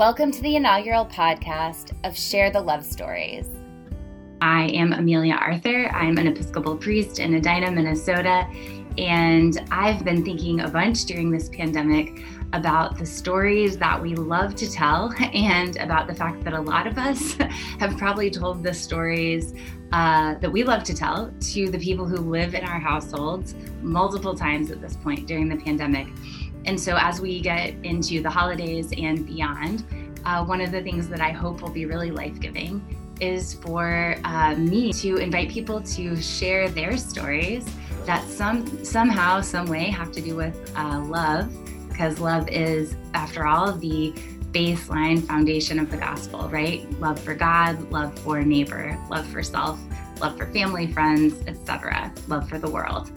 Welcome to the inaugural podcast of Share the Love Stories. I am Amelia Arthur. I'm an Episcopal priest in Edina, Minnesota, and I've been thinking a bunch during this pandemic about the stories that we love to tell and about the fact that a lot of us have probably told the stories uh, that we love to tell to the people who live in our households multiple times at this point during the pandemic. And so, as we get into the holidays and beyond, uh, one of the things that I hope will be really life giving is for uh, me to invite people to share their stories that some somehow, some way have to do with uh, love, because love is, after all, the baseline foundation of the gospel, right? Love for God, love for neighbor, love for self, love for family, friends, etc. Love for the world.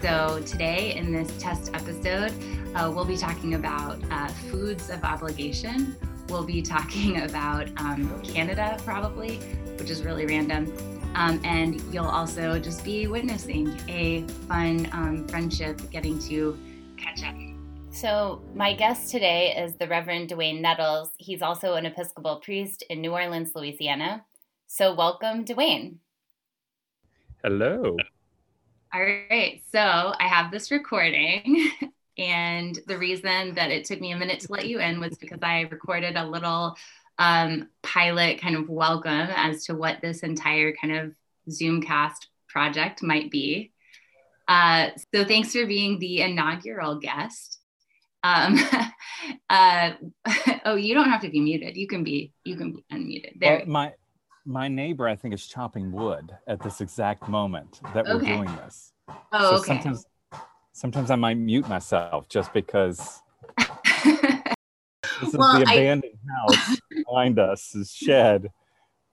So today in this test episode, uh, we'll be talking about uh, foods of obligation. We'll be talking about um, Canada, probably, which is really random. Um, and you'll also just be witnessing a fun um, friendship getting to catch up. So, my guest today is the Reverend Dwayne Nettles. He's also an Episcopal priest in New Orleans, Louisiana. So, welcome, Dwayne. Hello. All right. So, I have this recording. And the reason that it took me a minute to let you in was because I recorded a little um, pilot kind of welcome as to what this entire kind of Zoomcast project might be. Uh, so thanks for being the inaugural guest. Um, uh, oh, you don't have to be muted. You can be you can be unmuted. There. Well, my my neighbor, I think, is chopping wood at this exact moment that we're doing this. Oh, so okay. sometimes sometimes I might mute myself just because this is Well, the I- abandoned house behind us, this shed.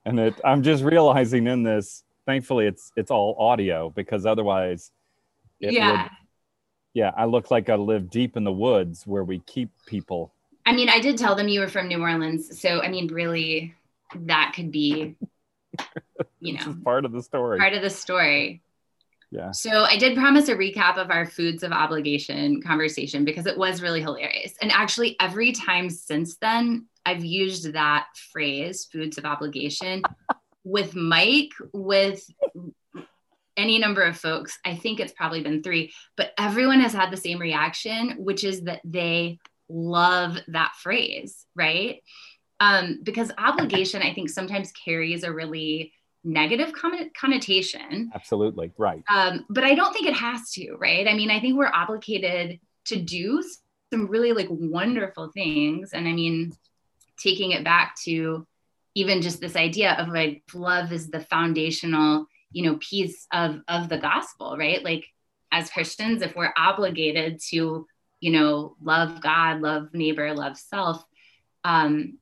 And it I'm just realizing in this, thankfully it's it's all audio because otherwise yeah. would yeah, I look like I live deep in the woods where we keep people. I mean, I did tell them you were from New Orleans. So, I mean, really, that could be, you know, part of the story. part of the story. Yeah. So I did promise a recap of our foods of obligation conversation because it was really hilarious. And actually, every time since then, I've used that phrase, foods of obligation, with Mike, with any number of folks. I think it's probably been three, but everyone has had the same reaction, which is that they love that phrase, right? Um, because obligation, I think, sometimes carries a really negative con- connotation. Absolutely. Right. Um, but I don't think it has to, right? I mean, I think we're obligated to do some really like wonderful things. And I mean, taking it back to even just this idea of like love is the foundational, you know, piece of of the gospel, right? Like as Christians, if we're obligated to, you know, love God, love neighbor, love self, um,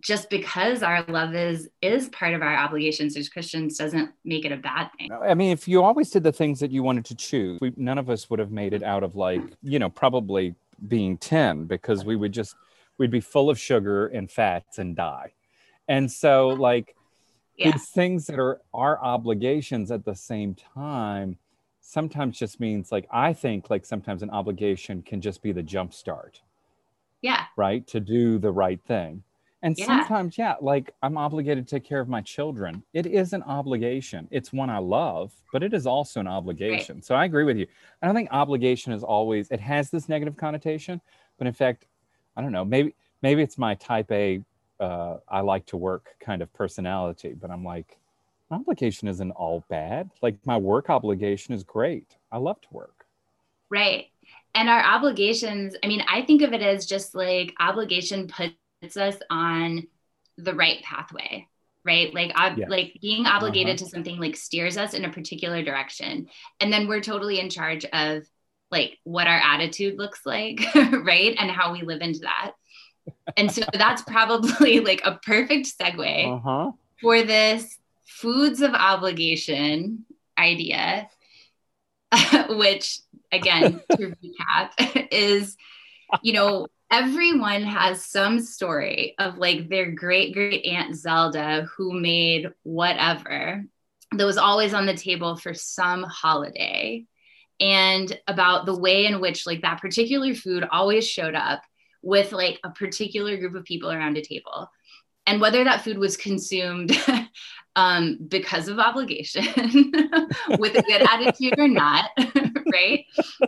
just because our love is is part of our obligations as Christians doesn't make it a bad thing. I mean, if you always did the things that you wanted to choose, we, none of us would have made it out of like, you know, probably being 10 because we would just, we'd be full of sugar and fats and die. And so, like, Yeah. these things that are our obligations at the same time sometimes just means like, I think like sometimes an obligation can just be the jump start, Yeah. right? To do the right thing. And Yeah. sometimes, yeah, like I'm obligated to take care of my children. It is an obligation. It's one I love, but it is also an obligation. So I agree with you. I don't think obligation is always, it has this negative connotation, but in fact, I don't know, maybe, maybe it's my type A, uh, I like to work kind of personality, but I'm like, obligation isn't all bad. Like my work obligation is great. I love to work. Right. And our obligations, I mean, I think of it as just like obligation puts us on the right pathway, right? Like, ob- like being obligated Uh-huh. to something like steers us in a particular direction. And then we're totally in charge of like what our attitude looks like, right? And how we live into that. And so that's probably like a perfect segue Uh huh. for this foods of obligation idea, which again, to recap, is you know, everyone has some story of like their great great aunt Zelda who made whatever that was always on the table for some holiday and about the way in which like that particular food always showed up with like a particular group of people around a table. And whether that food was consumed um, because of obligation, with a good attitude or not, right?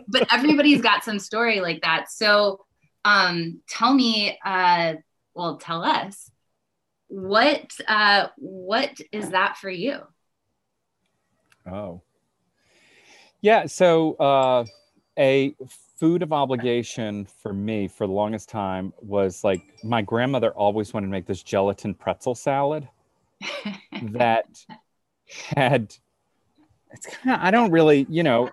But everybody's got some story like that. So um, tell me, uh, well, tell us what uh, what is that for you? Oh, yeah. So uh, a food of obligation for me for the longest time was like my grandmother always wanted to make this gelatin pretzel salad that had it's kind of I don't really, you know,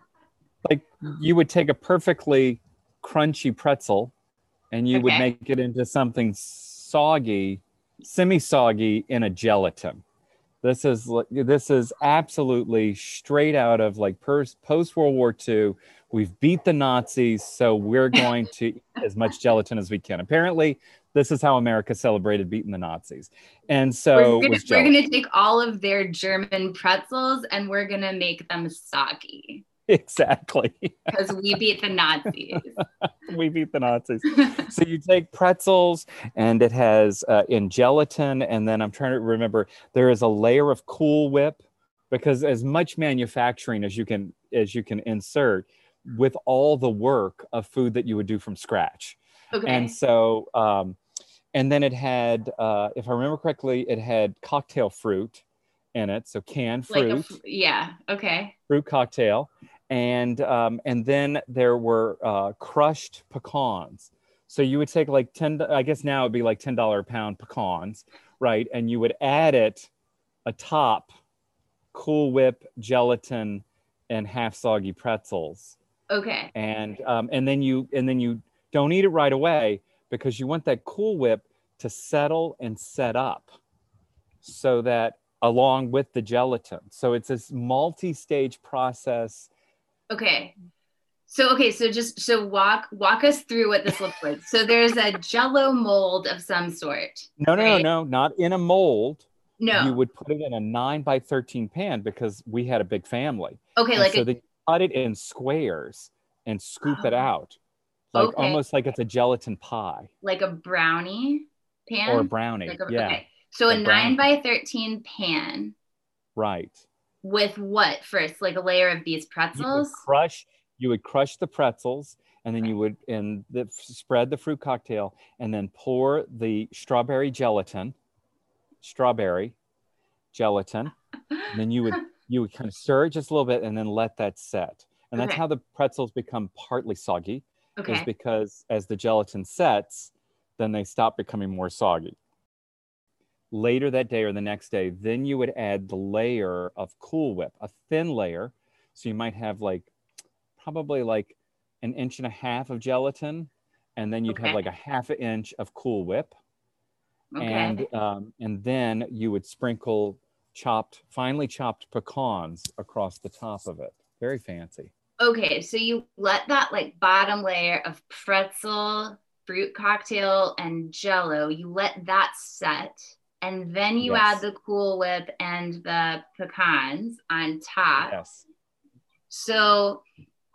like you would take a perfectly crunchy pretzel and you okay. would make it into something soggy, semi-soggy in a gelatin. This is this is absolutely straight out of like post World War II we've beat the Nazis, so we're going to eat as much gelatin as we can. Apparently, this is how America celebrated beating the Nazis. And so we're going to take all of their German pretzels and we're going to make them soggy. Exactly. Because we beat the Nazis. we beat the Nazis. so you take pretzels and it has uh, in gelatin. And then I'm trying to remember, there is a layer of Cool Whip because as much manufacturing as you can as you can insert with all the work of food that you would do from scratch. Okay. And so, um, and then it had, uh, if I remember correctly, it had cocktail fruit in it, so canned fruit. Like yeah. Okay. Fruit cocktail, and um, and then there were uh, crushed pecans. So you would take like ten. I guess now it'd be like ten dollar a pound pecans, right? And you would add it atop Cool Whip gelatin and half soggy pretzels Okay. And um, and then you and then you don't eat it right away because you want that Cool Whip to settle and set up, so that along with the gelatin. So it's this multi-stage process. Okay. So okay, so just so walk walk us through what this looks like. So there's a jello mold of some sort. No, no, right? no, no, not in a mold. No. You would put it in a nine by 13 pan because we had a big family. Okay, and like so a, cut it in squares and scoop oh. it out, like okay. almost like it's a gelatin pie, like a brownie pan or a brownie. Like a, yeah. Okay. So a, a nine by thirteen pan. Right. With what first? Like a layer of these pretzels. You crush. You would crush the pretzels, and then you would and the, spread the fruit cocktail, and then pour the strawberry gelatin. Strawberry gelatin. and then you would you would kind of stir it just a little bit and then let that set. And that's okay. how the pretzels become partly soggy, okay. is because as the gelatin sets, then they stop becoming more soggy. Later that day or the next day, then you would add the layer of Cool Whip, a thin layer. So you might have like probably like an inch and a half of gelatin, and then you'd okay. have like a half an inch of Cool Whip. Okay. And um, and then you would sprinkle chopped, finely chopped pecans across the top of it. Very fancy. Okay, so you let that like bottom layer of pretzel, fruit cocktail, and jello, you let that set. And then you yes. add the Cool Whip and the pecans on top. Yes. So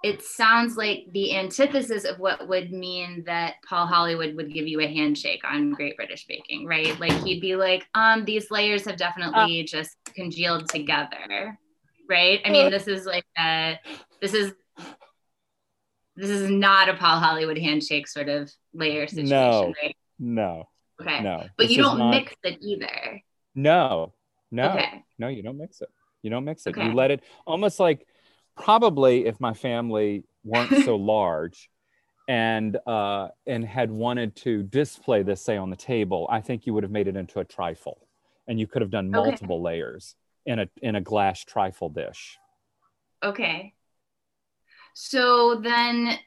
it sounds like the antithesis of what would mean that Paul Hollywood would give you a handshake on Great British Baking, right? Like he'd be like, um, these layers have definitely uh, just congealed together, right? I mean, this is like a, this is this is not a Paul Hollywood handshake sort of layer situation, no, right? No. Okay. No. But you don't not... mix it either. No. No. Okay. No, you don't mix it. You don't mix it. Okay. You let it almost like probably if my family weren't so large and uh, and had wanted to display this say on the table i think you would have made it into a trifle and you could have done multiple okay. layers in a in a glass trifle dish okay so then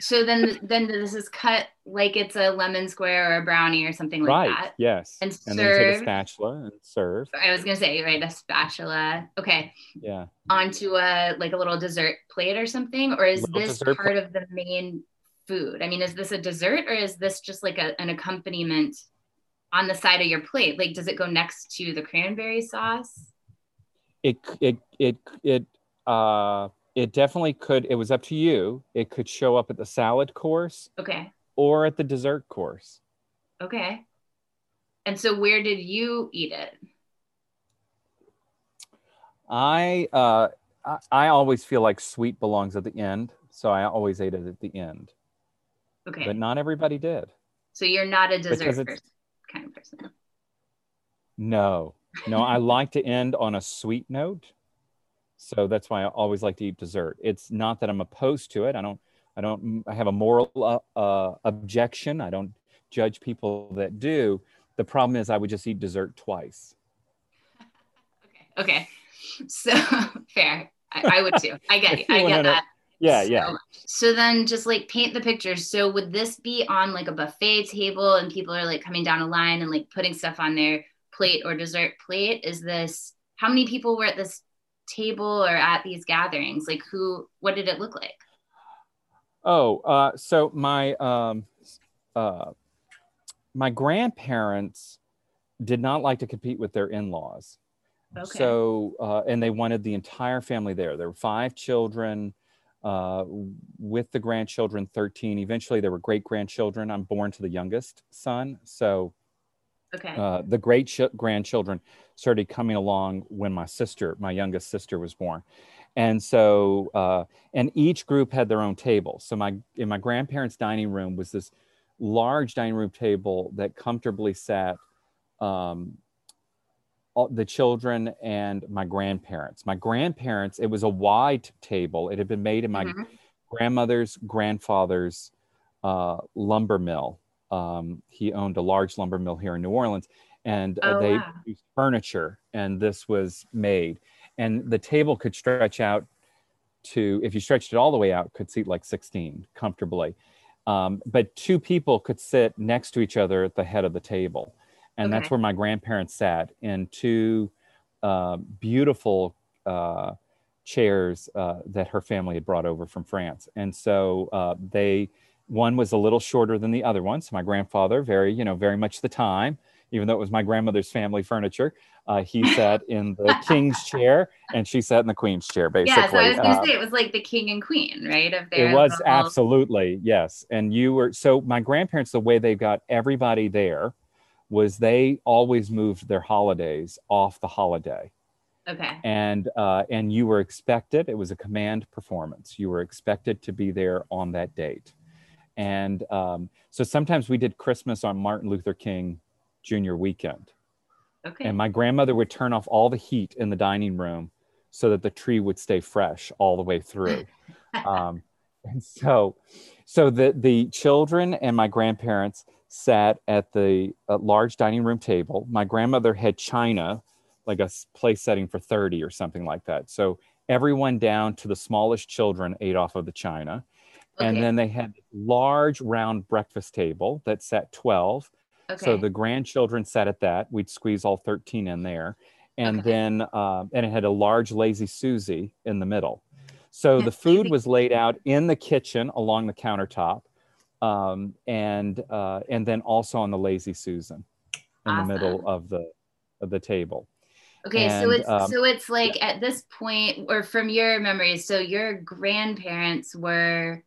so then then this is cut like it's a lemon square or a brownie or something like right. that. Yes. And, and serve. then take a spatula and serve. I was gonna say, right, a spatula. Okay. Yeah. Onto a like a little dessert plate or something, or is this part plate. of the main food? I mean, is this a dessert or is this just like a, an accompaniment on the side of your plate? Like, does it go next to the cranberry sauce? It it it it uh it definitely could it was up to you it could show up at the salad course okay or at the dessert course. Okay. And so where did you eat it? I uh, I, I always feel like sweet belongs at the end, so I always ate it at the end. Okay. But not everybody did. so you're not a dessert person, kind of person. No, no, I like to end on a sweet note. So that's why I always like to eat dessert. It's not that I'm opposed to it. I don't, I don't, I have a moral uh, uh, objection. I don't judge people that do. The problem is I would just eat dessert twice. Okay. Okay. So fair. I, I would too. I get I get that. Yeah, so yeah. So then just like paint the picture. So would this be on like a buffet table and people are like coming down a line and like putting stuff on their plate or dessert plate? Is this how many people were at this table or at these gatherings? Like who what did it look like? Oh, uh, so my um, uh, my grandparents did not like to compete with their in-laws. Okay. So, uh, and they wanted the entire family there. There were five children uh, with the grandchildren, 13. Eventually, there were great grandchildren. I'm born to the youngest son. So, Okay. uh, the great ch- grandchildren started coming along when my sister, my youngest sister, was born. And so, uh, and each group had their own table. So, my in my grandparents' dining room was this large dining room table that comfortably sat um, all, the children and my grandparents. My grandparents, it was a wide table. It had been made in my Mhm. grandmother's grandfather's uh, lumber mill. Um, he owned a large lumber mill here in New Orleans, and uh, Oh, they wow. produced furniture, and this was made. And the table could stretch out to, if you stretched it all the way out, could seat like 16 comfortably. Um, but two people could sit next to each other at the head of the table. And that's where my grandparents sat in two uh, beautiful uh, chairs uh, that her family had brought over from France. And so uh, they, one was a little shorter than the other one. So my grandfather, very, you know, very much the time, even though it was my grandmother's family furniture, uh, he sat in the king's chair and she sat in the queen's chair, basically. Yeah, so I was gonna Uh, say it was like the king and queen, right? Of their it was little- absolutely yes and you were so my grandparents the way they got everybody there was they always moved their holidays off the holiday Okay. and uh, and you were expected it was a command performance you were expected to be there on that date and um, so sometimes we did christmas on martin luther king jr weekend. Okay. and my grandmother would turn off all the heat in the dining room so that the tree would stay fresh all the way through. Um, and so so the the children and my grandparents sat at the uh, large dining room table. My grandmother had china like a place setting for 30 or something like that. So everyone down to the smallest children ate off of the china and then they had large round breakfast table that sat 12 okay. so the grandchildren sat at that. We'd squeeze all 13 in there. And Okay. then, um, and it had a large lazy Susie in the middle. So the food was laid out in the kitchen along the countertop. Um, and, uh, and then also on the lazy Susan in the middle of the, of the table. Okay, so it's um, so it's like at this point, or from your memories, so your grandparents were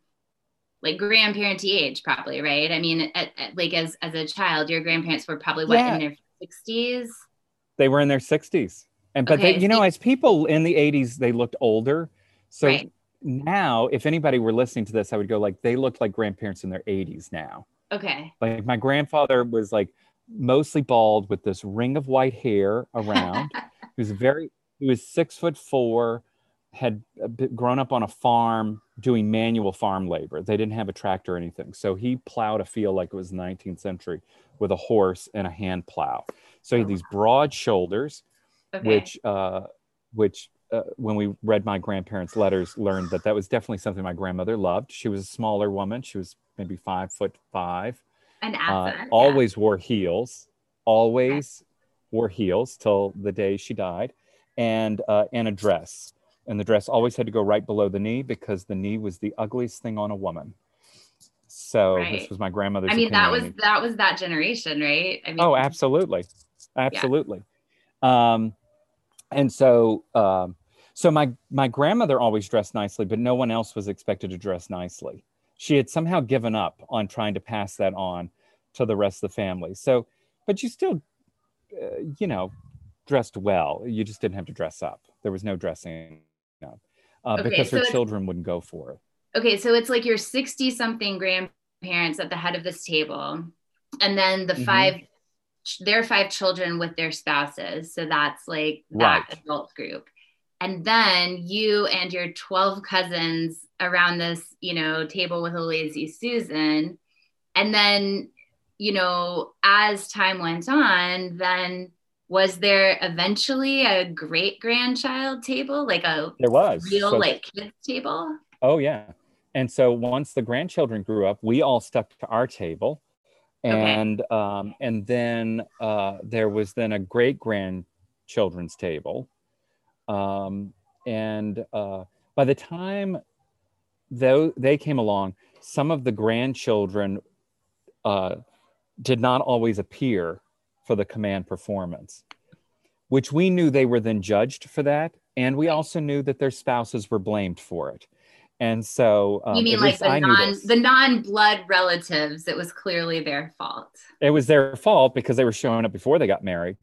like grandparenty age, probably, right? I mean, at, at- like as as a child, your grandparents were probably what Yeah. in their sixties. They were in their 60s. And, but Okay, they, you know, as people in the 80s, they looked older. So Right. now, if anybody were listening to this, I would go like, they looked like grandparents in their 80s now. Okay, Like my grandfather was like mostly bald with this ring of white hair around. he was very, he was six foot four, had grown up on a farm doing manual farm labor. They didn't have a tractor or anything. So he plowed a field like it was the 19th century with a horse and a hand plow. So he had these broad shoulders, okay, which, uh, which, uh, when we read my grandparents' letters, learned that that was definitely something my grandmother loved. She was a smaller woman. She was maybe five foot five an uh, yeah. always wore heels, always wore heels till the day she died, and uh, and a dress. And the dress always had to go right below the knee because the knee was the ugliest thing on a woman. So Right. this was my grandmother's. I mean, that was that was that generation, right? I mean, Oh, absolutely, absolutely. Um, and so, um, so my my grandmother always dressed nicely, but no one else was expected to dress nicely. she had somehow given up on trying to pass that on to the rest of the family. So, but you still, uh, you know, dressed well. You just didn't have to dress up. There was no dressing uh, Okay, because so her children wouldn't go for it. Okay, so it's like your 60 something grandparents at the head of this table, and then the Mhm. five, their five children with their spouses. So that's like that Right. adult group. And then you and your 12 cousins around this, you know, table with a lazy Susan. And then, you know, as time went on, then was there eventually a great grandchild table, like a There was real So- like kids table? Oh yeah. And so once the grandchildren grew up, we all stuck to our table. Okay. And um, and then uh, there was then a great grandchildren's table. Um, and uh, by the time though they came along, some of the grandchildren uh, did not always appear for the command performance, which we knew they were then judged for that. And we also knew that their spouses were blamed for it. And so um, you mean like the non, the non blood relatives? It was clearly their fault. it was their fault because they were showing up before they got married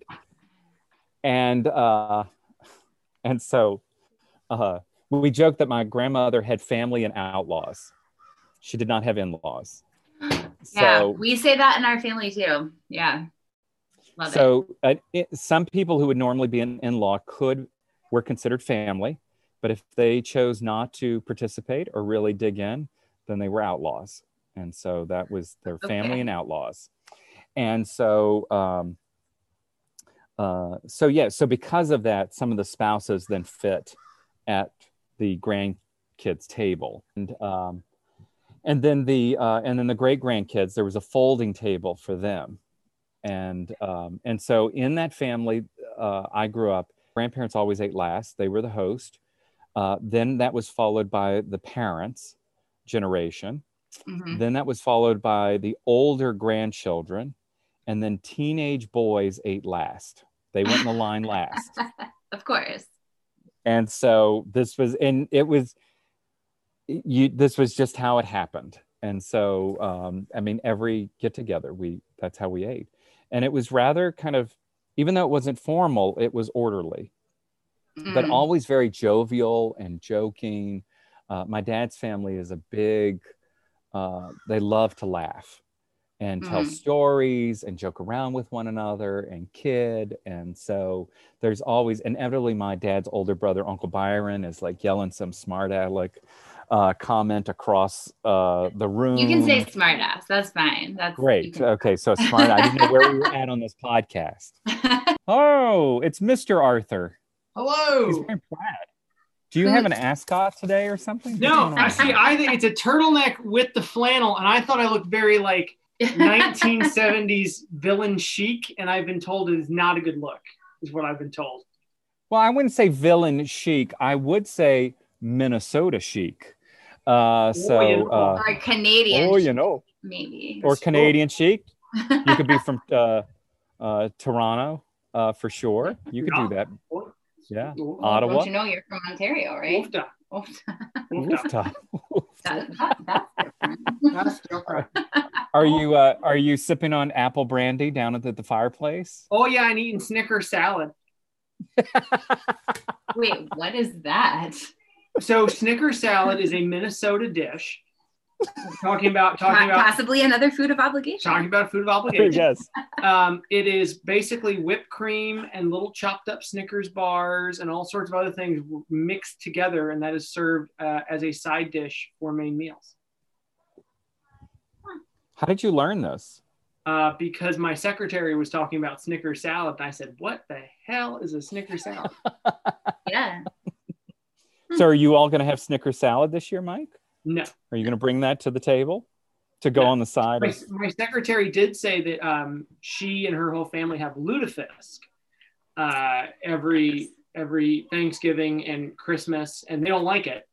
and uh and so uh we joked that my grandmother had family and outlaws she did not have in-laws yeah, so we say that in our family too. Yeah, love it. so uh, it, some people who would normally be an in-law could were considered family but if they chose not to participate or really dig in then they were outlaws and so that was their family Okay. and outlaws and so um uh so yeah so because of that some of the spouses then fit at the grandkids table and um and then the uh and then the great grandkids there was a folding table for them and um, and so in that family uh, i grew up grandparents always ate last they were the host. Uh, then that was followed by the parents generation. Mhm. then that was followed by the older grandchildren. And then teenage boys ate last. They went in the line last. Of course. and so this was and it was you this was just how it happened. And so um i mean every get together we that's how we ate and it was rather kind of even though it wasn't formal it was orderly but Mm. always very jovial and joking uh, my dad's family is a big uh, they love to laugh and tell Mm. stories and joke around with one another and kid and so there's always inevitably my dad's older brother uncle byron is like yelling some smart aleck uh, comment across uh, the room you can say smartass. That's fine. That's great can- okay so smart i didn't know where we were at on this podcast oh it's mr arthur Hello. He's Hello. very plaid. Do you have an ascot today or something? No, I see. I think it's a turtleneck with the flannel, and I thought I looked very like 1970s villain chic, and I've been told it is not a good look. Is what I've been told. Well, I wouldn't say villain chic. I would say Minnesota chic. Uh, so, you know. uh, or Canadian, oh, you know, maybe. or Yes. Canadian chic. You could be from uh, uh, Toronto uh, for sure. You could do that. Yeah. Ooh, Ottawa. Don't you know you're from Ontario, right? Woofda. Oh, Woofda. Rooftop. that, that, that's different. That's different. Are you uh, are you sipping on apple brandy down at the, the fireplace? Oh yeah, and eating Snicker salad. Wait, what is that? So Snicker salad is a Minnesota dish. Talking about talking about Possibly another food of obligation. talking about food of obligation. yes. Um, it is basically whipped cream and little chopped up Snickers bars and all sorts of other things mixed together, and that is served uh, as a side dish for main meals. How did you learn this? Uh, because my secretary was talking about Snicker salad, and I said, "What the hell is a Snicker salad?" Yeah. So, are you all going to have Snicker salad this year, Mike? no, Are you going to bring that to the table to go No. on the side? my, Of, my secretary did say that um, she and her whole family have lutefisk uh, every every Thanksgiving and Christmas, and they don't like it.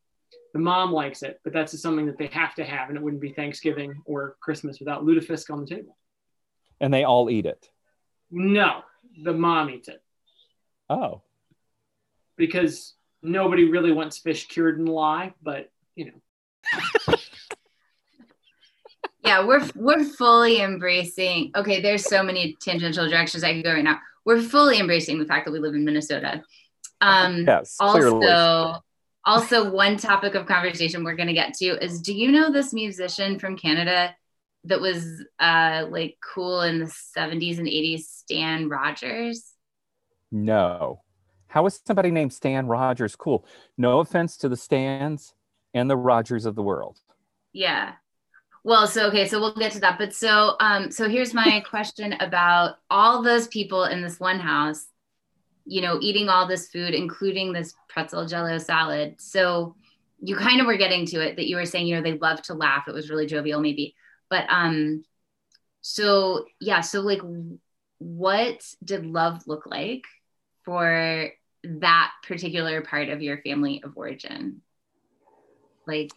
The mom likes it, but that's just something that they have to have, and it wouldn't be Thanksgiving or Christmas without lutefisk on the table. and they all eat it. No, the mom eats it Oh, because nobody really wants fish cured in lye, but you know. Yeah, we're we're fully embracing. Okay, there's so many tangential directions I could go right now. We're fully embracing the fact that we live in Minnesota. Um, yes, also, clearly. also one topic of conversation we're going to get to is: Do you know this musician from Canada that was uh, like cool in the 70s and 80s, Stan Rogers? No. How is somebody named Stan Rogers cool? No offense to the Stans and the Rogers of the world. Yeah. Well, so okay, so we'll get to that. But so um so here's my question about all those people in this one house, you know, eating all this food, including this pretzel jello salad. So you kind of were getting to it that you were saying, you know, they love to laugh. It was really jovial, maybe. But um so yeah, so like what did love look like for that particular part of your family of origin? Like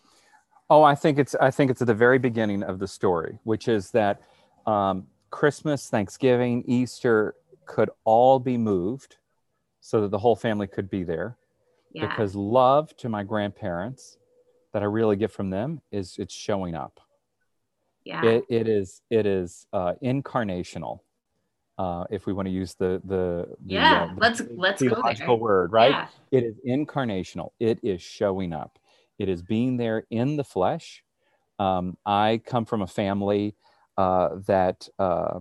Oh, I think it's I think it's at the very beginning of the story, which is that um, Christmas, Thanksgiving, Easter could all be moved so that the whole family could be there. yeah. Because love to my grandparents that I really get from them is it's showing up. yeah. It, it is it is uh, incarnational. Uh, if we want to use the the, the yeah, uh, the let's let's go theological there. word, right? Yeah. It is incarnational. It is showing up. It is being there in the flesh. Um, I come from a family uh, that uh,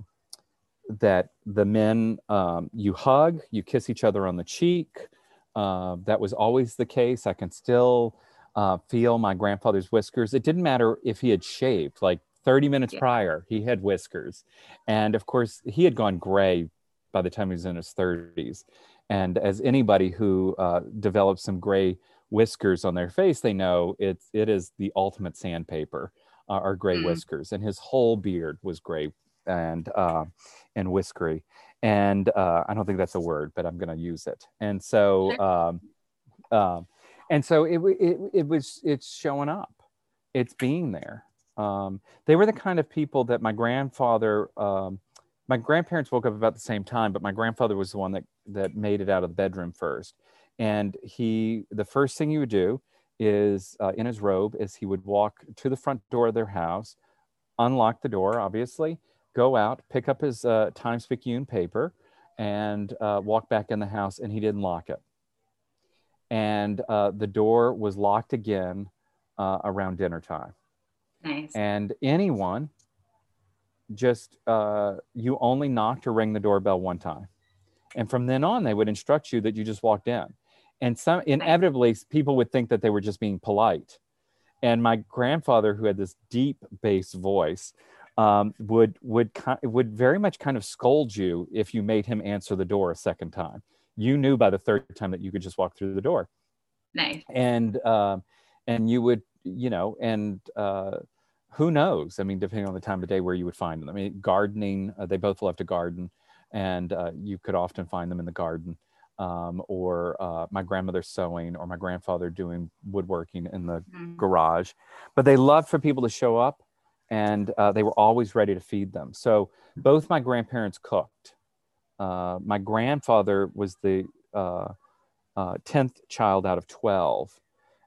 that the men um, you hug, you kiss each other on the cheek. Uh, that was always the case. I can still uh, feel my grandfather's whiskers. It didn't matter if he had shaved. Like 30 minutes Yeah. prior, he had whiskers, and of course, he had gone gray by the time he was in his 30s. And as anybody who uh, develops some gray whiskers on their face, they know it's it is the ultimate sandpaper, uh, are gray Mm. whiskers, and his whole beard was gray and uh, and whiskery. And uh, I don't think that's a word, but I'm going to use it. And so, um, um, and so it, it it was it's showing up, it's being there. Um, they were the kind of people that my grandfather. Um, my grandparents woke up about the same time, but my grandfather was the one that that made it out of the bedroom first. And he, the first thing he would do is uh, in his robe, is he would walk to the front door of their house, unlock the door, obviously, go out, pick up his uh, Times Picayune paper, and uh, walk back in the house. And he didn't lock it. And uh, the door was locked again uh, around dinner time Nice. and anyone just uh, you only knocked or rang the doorbell one time. And from then on they would instruct you that you just walked in and some inevitably people would think that they were just being polite. And my grandfather who had this deep bass voice um, would would would very much kind of scold you if you made him answer the door a second time. You knew by the third time that you could just walk through the door. Nice. and um, and you would you know and uh, who knows i mean depending on the time of day where you would find them i mean gardening uh, they both love to garden and uh, you could often find them in the garden um, or uh, my grandmother sewing or my grandfather doing woodworking in the Mm. garage but they loved for people to show up and uh, they were always ready to feed them so both my grandparents cooked uh, my grandfather was the uh, uh, 10th child out of 12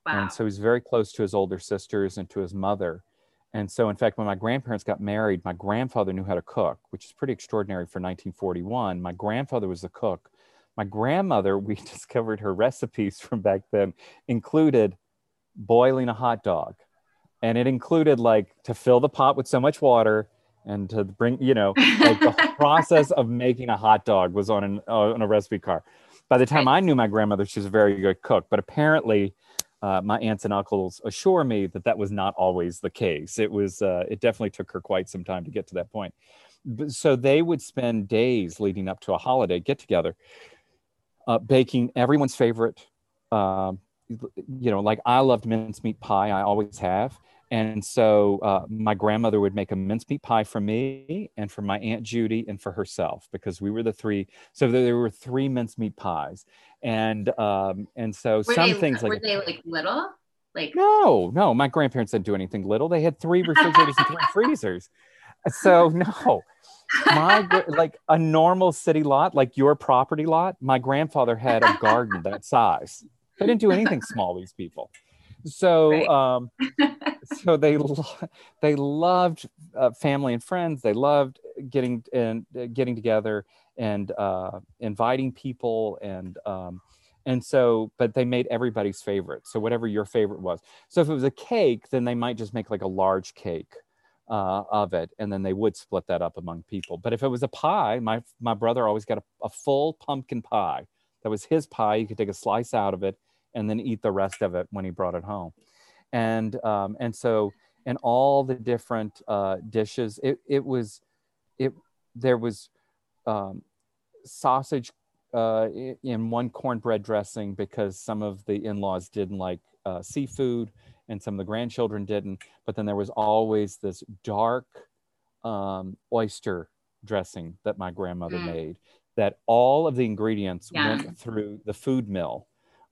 Wow. and so he's very close to his older sisters and to his mother. And so, in fact, when my grandparents got married, my grandfather knew how to cook, which is pretty extraordinary for 1941. My grandfather was the cook. My grandmother, we discovered her recipes from back then, included boiling a hot dog. And it included like to fill the pot with so much water and to bring, you know, like the process of making a hot dog was on, an, uh, on a recipe card. By the time I knew my grandmother, she was a very good cook, but apparently uh, my aunts and uncles assure me that that was not always the case. It was, uh, it definitely took her quite some time to get to that point. So they would spend days leading up to a holiday get together, uh, baking everyone's favorite. Um, you know, like I loved mincemeat pie. I always have. And so uh, my grandmother would make a mincemeat pie for me and for my aunt Judy and for herself because we were the three. So there were three mincemeat pies, and um, and so Were some they, thing were like they like little? Like no, no, my grandparents didn't do anything little. They had three refrigerators and three freezers. So no, my like a normal city lot, like your property lot. My grandfather had a garden that size. They didn't do anything small. These people. So, Right. um, so they lo- they loved uh, family and friends. They loved getting and uh, getting together and uh, inviting people and um, and so, but they made everybody's favorite. So whatever your favorite was. So if it was a cake, then they might just make like a large cake uh, of it, and then they would split that up among people. But if it was a pie, my my brother always got a, a full pumpkin pie. That was his pie. You could take a slice out of it and then eat the rest of it when he brought it home. And um, and so and all the different uh, dishes. It it was it there was um, sausage uh, in one cornbread dressing because some of the in-laws didn't like uh, seafood and some of the grandchildren didn't. But then there was always this dark um, oyster dressing that my grandmother Mm. made. That all of the ingredients Yeah. went through the food mill,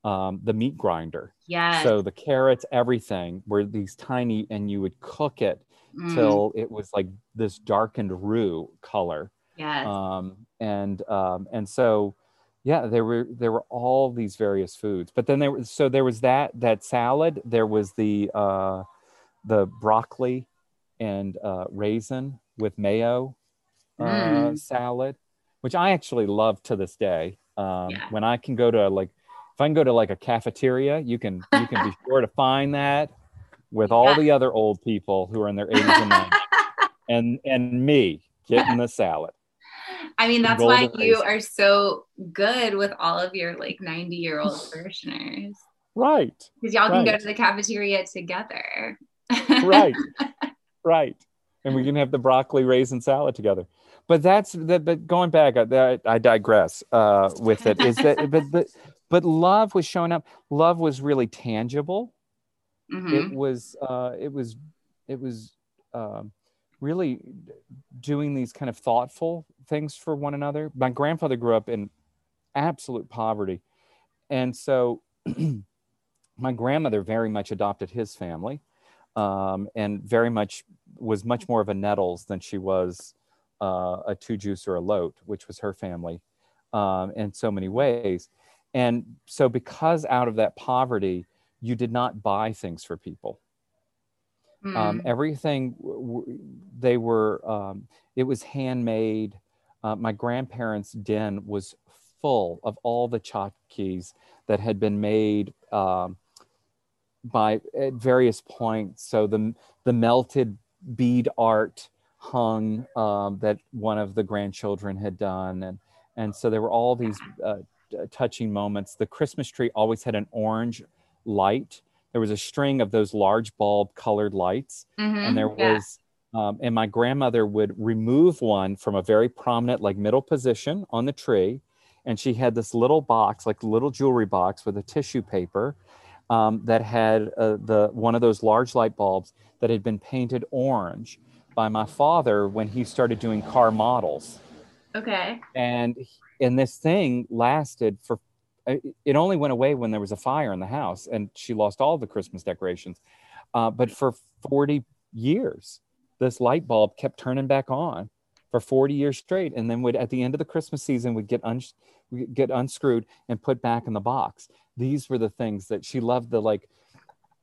um, the meat grinder. Yeah. So the carrots, everything were these tiny, and you would cook it Mm, till it was like this darkened roux color yes. um, and um, and so yeah there were there were all these various foods but then there was so there was that that salad there was the uh, the broccoli and uh, raisin with mayo uh, Mm. salad which i actually love to this day um, Yeah. when i can go to like if i can go to like a cafeteria you can you can be sure to find that with all Yeah. the other old people who are in their 80s and 90s and and me getting the salad. I mean, that's why you are so good with all of your like 90 year old parishioners. Right. Because y'all can go to the cafeteria together. right. Right. And we can have the broccoli raisin salad together. But that's that but going back i, I digress uh, with it is that but, but but love was showing up. Love was really tangible. Mhm. it was uh, it was it was um, really doing these kind of thoughtful things for one another. My grandfather grew up in absolute poverty. And so my grandmother very much adopted his family um, and very much was much more of a nettles than she was uh, a two juice or a lote which was her family um, in so many ways and so because out of that poverty you did not buy things for people. Um, Mm. everything w- w- they were um, it was handmade. Uh, my grandparents den was full of all the tchotchkes that had been made um, by at various points. So the the melted bead art hung um, that one of the grandchildren had done. And and so there were all these uh, touching moments the christmas tree always had an orange light there was a string of those large bulb colored lights Mhm. and there Yeah. was um, and my grandmother would remove one from a very prominent like middle position on the tree and she had this little box like little jewelry box with a tissue paper um, that had uh, the one of those large light bulbs that had been painted orange by my father when he started doing car models Okay. and and this thing lasted for uh, it only went away when there was a fire in the house and she lost all the christmas decorations. Uh, but for 40 years this light bulb kept turning back on for 40 years straight. And then would at the end of the christmas season would get un- get unscrewed and put back in the box. These were the things that she loved the like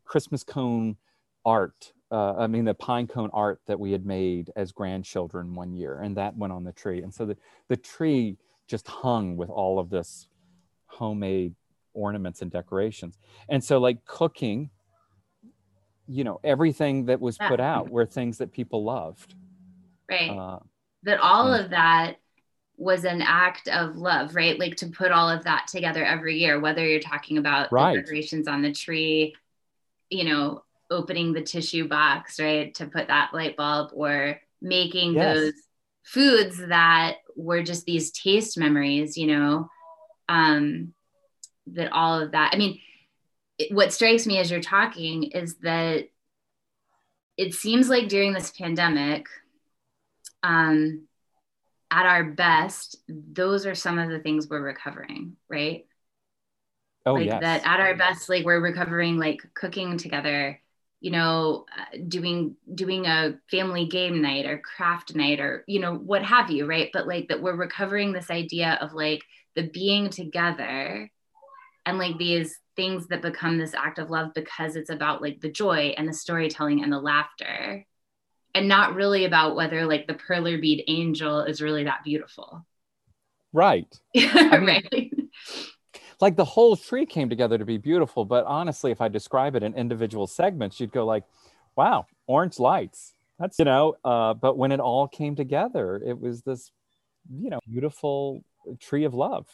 christmas cone art uh, i mean the pine cone art that we had made as grandchildren one year. And that went on the tree. And so the, the tree just hung with all of this homemade ornaments and decorations and so like cooking you know everything that was put out were things that people loved Right. uh, that all of that was an act of love, right? Like to put all of that together every year, whether you're talking about Right. decorations on the tree, you know, opening the tissue box, right, to put that light bulb, or making Yes. those foods that were just these taste memories, you know, um, that all of that. I mean, it, what strikes me as you're talking is that it seems like during this pandemic, um, at our best, those are some of the things we're recovering, right? oh like yes that at our best, like we're recovering, like cooking together, you know, uh, doing doing a family game night or craft night or you know what have you, right? But like that we're recovering this idea of like the being together and like these things that become this act of love because it's about like the joy and the storytelling and the laughter and not really about whether like the perler bead angel is really that beautiful. Right. I mean, right like the whole tree came together to be beautiful but honestly if i describe it in individual segments you'd go like wow orange lights that's you know uh, but when it all came together it was this you know beautiful tree of love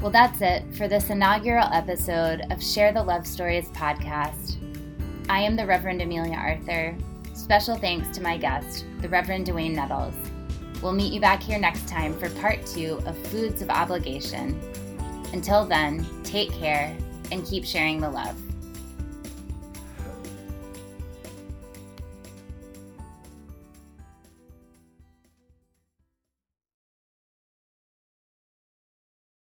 Well, that's it for this inaugural episode of Share the Love Stories podcast. I am the Reverend Amelia Arthur. Special thanks to my guest, the Reverend Dwayne Nettles. We'll meet you back here next time for part two of Foods of Obligation. Until then, take care and keep sharing the love.